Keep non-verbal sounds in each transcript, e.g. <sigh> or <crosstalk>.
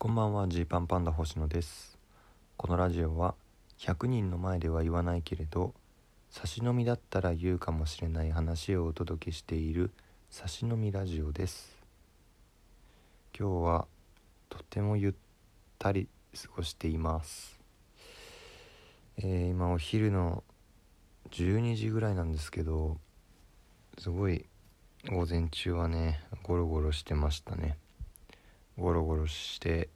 こんばんはジーパンパンダ星野です。このラジオは100人の前では言わないけれど差し飲みだったら言うかもしれない話をお届けしている差し飲みラジオです。今日はとてもゆったり過ごしています。えー、今お昼の12時ぐらいなんですけどすごい午前中はねゴロゴロしてましたね。ゴロゴロして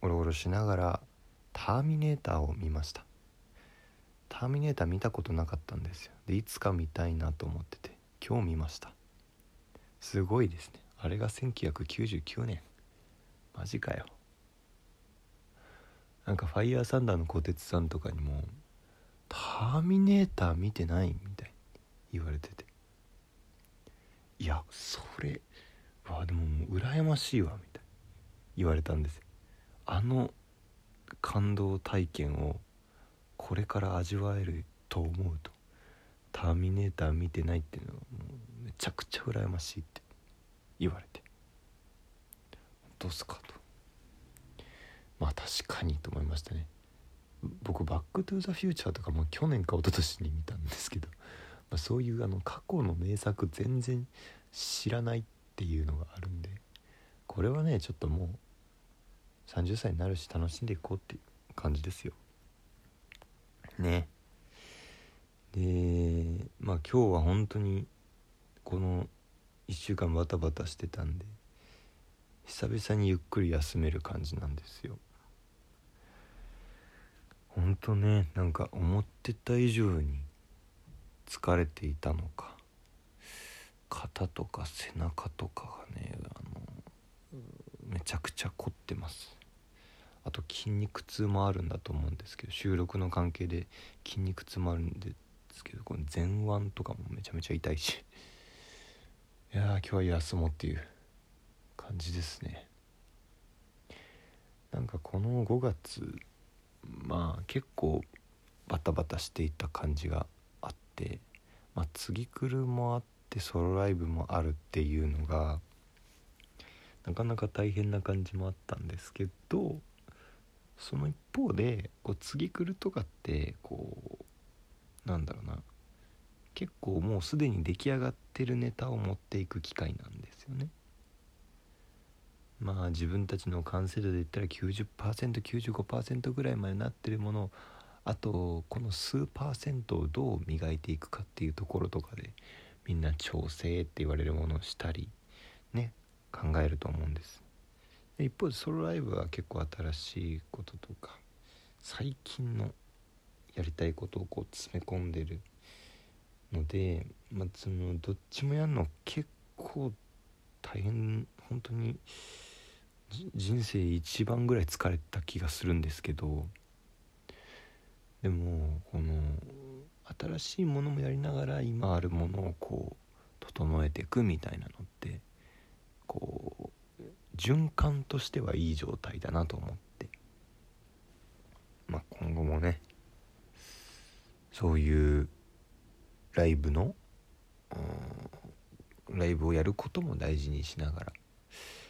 ゴロゴロしながら「ターミネーター」を見ました。ターミネーター見たことなかったんですよ。でいつか見たいなと思ってて今日見ました。すごいですね。あれが1999年。マジかよ。なんかファイヤーサンダーの小鉄さんとかにも「ターミネーター見てない?」みたいに言われてて。いやそれわでももう羨ましいわみたいな。言われたんです。あの感動体験をこれから味わえると思うと「ターミネーター」見てないっていうのはもうめちゃくちゃ羨ましいって言われて。どうすかと。まあ確かにと思いましたね。僕「バック・トゥ・ザ・フューチャー」とかも去年か一昨年に見たんですけど、まあ、そういうあの過去の名作全然知らないっていうのがあるんで。これはねちょっともう30歳になるし楽しんでいこうっていう感じですよ。ね。でまあ今日は本当にこの1週間バタバタしてたんで久々にゆっくり休める感じなんですよ。ほんとねなんか思ってた以上に疲れていたのか肩とか背中とかがねあめちゃくちゃ凝ってます。あと筋肉痛もあるんだと思うんですけど収録の関係で筋肉痛もあるんですけどこの前腕とかもめちゃめちゃ痛いし。いやー今日は休もうっていう感じですね。なんかこの5月まあ結構バタバタしていた感じがあってまあ次来るもあってってソロライブもあるっていうのがなかなか大変な感じもあったんですけどその一方でこう次来るとかってこうなんだろうな結構もうすでに出来上がってるネタを持っていく機会なんですよね。まあ自分たちの完成度で言ったら 90%95% ぐらいまでなってるものをあとこの数パーセントをどう磨いていくかっていうところとかでみんな調整って言われるものをしたりね考えると思うんです。一方でソロライブは結構新しいこととか最近のやりたいことをこう詰め込んでるので、まあ、そのどっちもやるの結構大変本当に人生一番ぐらい疲れた気がするんですけどでもこの新しいものもやりながら今あるものをこう整えていくみたいなのってこう循環としてはいい状態だなと思って。まあ今後もねそういうライブのライブをやることも大事にしながら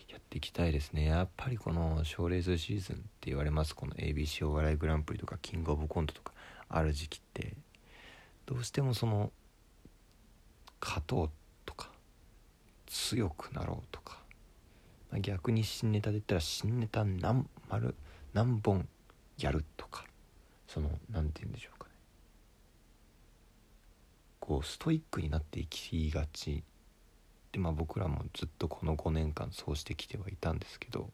やっていきたいですね。やっぱりこの賞レースシーズンって言われます。この ABC お笑いグランプリとかキングオブコントとかある時期ってどうしてもその勝とうとか強くなろうとか、まあ、逆に新ネタで言ったら新ネタ何丸何本やるとか。その何て言うんでしょうかね。こうストイックになっていきがち。でまあ僕らもずっとこの5年間そうしてきてはいたんですけど、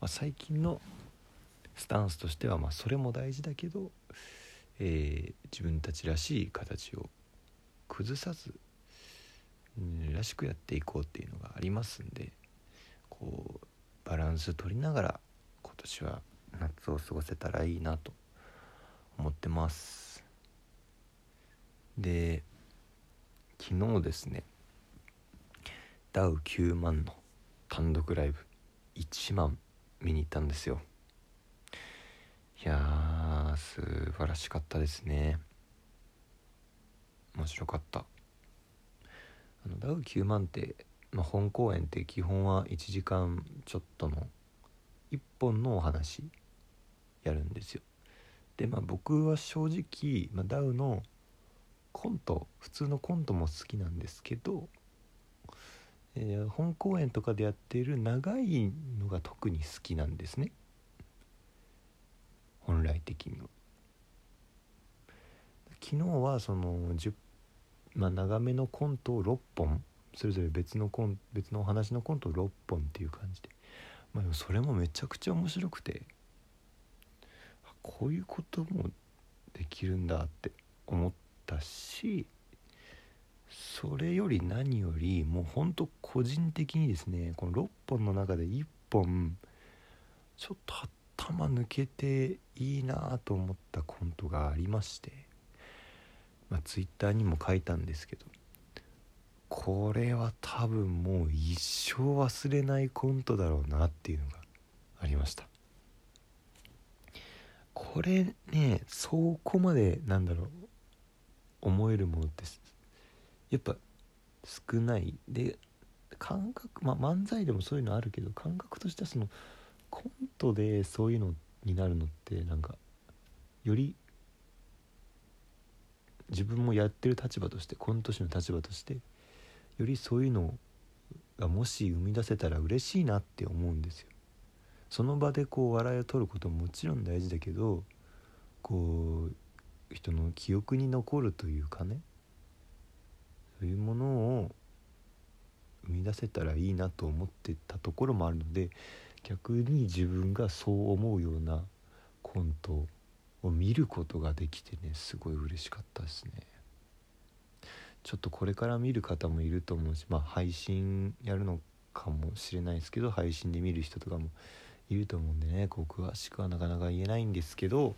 まあ、最近のスタンスとしてはまあそれも大事だけどえー、自分たちらしい形を崩さず、らしくやっていこうっていうのがありますんでこうバランス取りながら今年は夏を過ごせたらいいなと思ってます。で昨日ですねダウ9万の単独ライブ1万見に行ったんですよ。いやー素晴らしかったですね。面白かった。あのダウ9万って、まあ、本公演って基本は1時間ちょっとの1本のお話やるんですよ。でまあ僕は正直、まあ、ダウのコント普通のコントも好きなんですけど、えー、本公演とかでやっている長いのが特に好きなんですね。本来的には。昨日はその10、まあ、長めのコントを6本それぞれ別のコン別のお話のコントを6本っていう感じで、まあ、でもそれもめちゃくちゃ面白くてこういうこともできるんだって思ったしそれより何よりもうほんと個人的にですねこの6本の中で1本ちょっと頭抜けていいなと思ったコントがありまして。まあツイッターにも書いたんですけどこれは多分もう一生忘れないコントだろうなっていうのがありました。これねそこまでなんだろう思えるものってやっぱ少ない。で感覚まあ漫才でもそういうのあるけど感覚としてはそのコントでそういうのになるのってなんかより自分もやってる立場としてコント師の立場としてよりそういうのがもし生み出せたら嬉しいなって思うんですよ。その場でこう笑いを取ることももちろん大事だけどこう人の記憶に残るというかねそういうものを生み出せたらいいなと思ってたところもあるので逆に自分がそう思うようなコントを見ることができてねすごい嬉しかったですね。ちょっとこれから見る方もいると思うしまあ配信やるのかもしれないですけど配信で見る人とかもいると思うんでねこう詳しくはなかなか言えないんですけど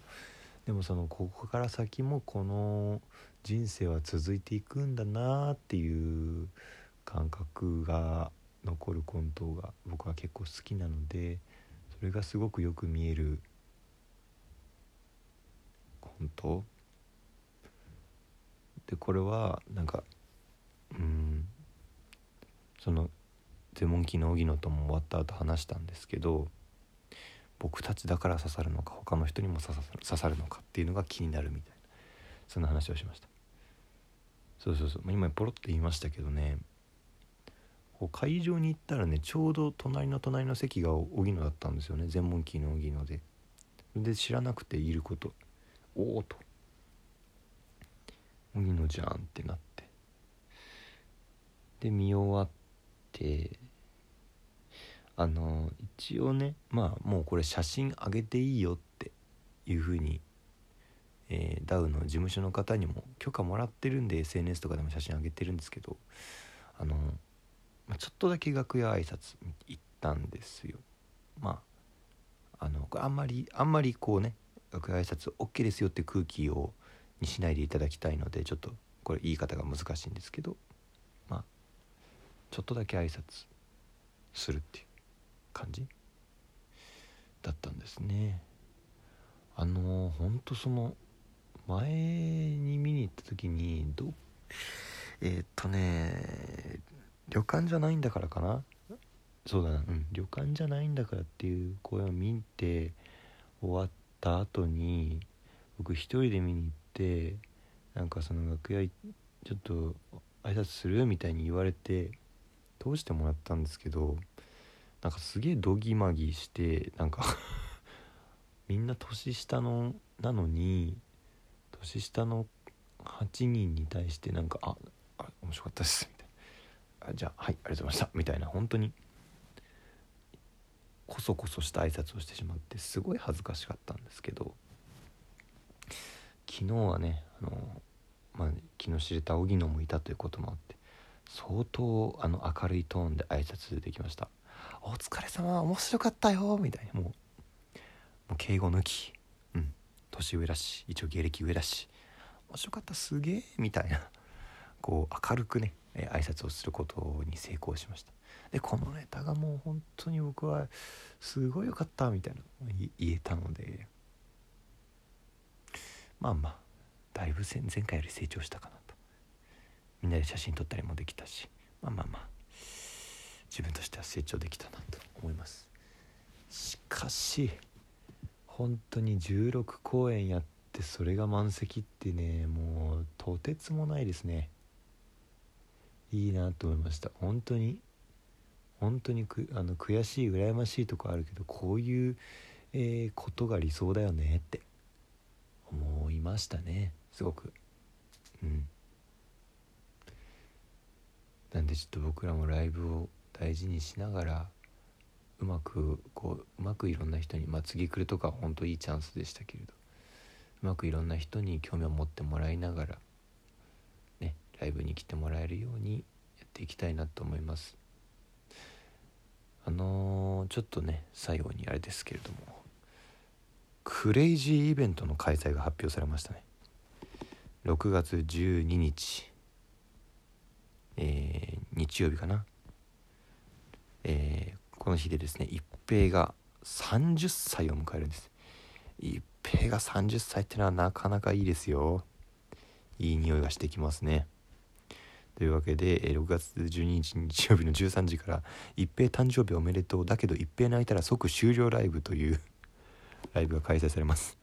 でもそのここから先もこの人生は続いていくんだなっていう感覚が残るコントが僕は結構好きなのでそれがすごくよく見えるコントでこれはなんかうんそのゼモンキーの荻野とも終わった後話したんですけど僕たちだから刺さるのか他の人にも刺さるのかっていうのが気になるみたいなそんな話をしました。そうそうそう。今ポロって言いましたけどねこう会場に行ったらねちょうど隣の隣の席が荻野だったんですよね。全問キーの荻野で。で知らなくていること。おおと。荻野じゃんってなって。で見終わってあの一応ねまあもうこれ写真あげていいよっていうふうに、えー、ダウの事務所の方にも許可もらってるんで SNS とかでも写真あげてるんですけどあの、まあ、ちょっとだけ楽屋挨拶行ったんですよ。まああのあんまりあんまりこうね楽屋挨拶 OK ですよって空気をにしないでいただきたいのでちょっとこれ言い方が難しいんですけどまあちょっとだけ挨拶するっていう感じだったんですね。あのほんとその前に見に行った時にどえー、っとね旅館じゃないんだからかな。そうだなうん旅館じゃないんだからっていう声を見て終わった後に僕一人で見に行ってなんかその楽屋ちょっと挨拶する？みたいに言われて通してもらったんですけどなんかすげえどぎまぎしてなんか <laughs> みんな年下のなのに年下の8人に対してなんか「ああ面白かったです」みたいな「あじゃあはいありがとうございました」みたいな。本当にこそこそした挨拶をしてしまってすごい恥ずかしかったんですけど昨日はねあの、まあ、昨日知れた荻野もいたということもあって相当あの明るいトーンで挨拶できました「お疲れ様面白かったよ」みたいな。もう敬語抜き。うん。年上だし一応芸歴上だし面白かったすげえみたいな。こう明るくね挨拶をすることに成功しました。でこのネタがもう本当に僕はすごい良かったみたいな言えたので。まあまあだいぶ前回より成長したかなと。みんなで写真撮ったりもできたし。まあまあまあ自分としては成長できたなと思います。しかし本当に16公演やってそれが満席ってねもうとてつもないですね。いいなと思いました。本当に本当にくあの悔しい羨ましいとこあるけどこういう、えー、ことが理想だよねって思いましたねすごく。うん。なんでちょっと僕らもライブを大事にしながらうまくこううまくいろんな人にまあ次来るとか本当いいチャンスでしたけれどうまくいろんな人に興味を持ってもらいながらねライブに来てもらえるようにやっていきたいなと思います。あのー、ちょっとね最後にあれですけれどもクレイジーイベントの開催が発表されましたね。6月12日。えー、日曜日かな。えー、この日でですね一平が30歳を迎えるんです。一平が30歳ってのはなかなかいいですよ。いい匂いがしてきますね。というわけで6月12日日曜日の13時から「一平誕生日おめでとうだけど一平泣いたら即終了ライブ」という <laughs> ライブが開催されます。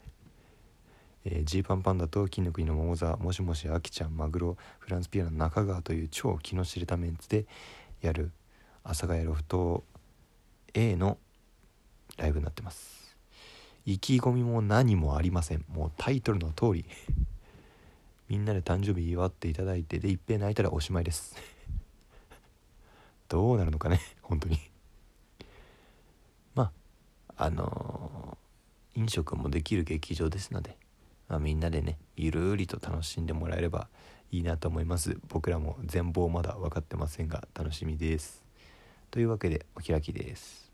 えー、ジーパンパンダと金の国の桃沢もしもしあきちゃんマグロフランスピアノ中川という超気の知れたメンツでやる阿佐ヶ谷ロフト A のライブになってます。意気込みも何もありません。もうタイトルの通り。みんなで誕生日祝っていただいてでいっぺん泣いたらおしまいです。<laughs> どうなるのかね本当に。まああのー、飲食もできる劇場ですのでまあ、みんなでねゆるりと楽しんでもらえればいいなと思います。僕らも全貌まだ分かってませんが楽しみです。というわけでお開きです。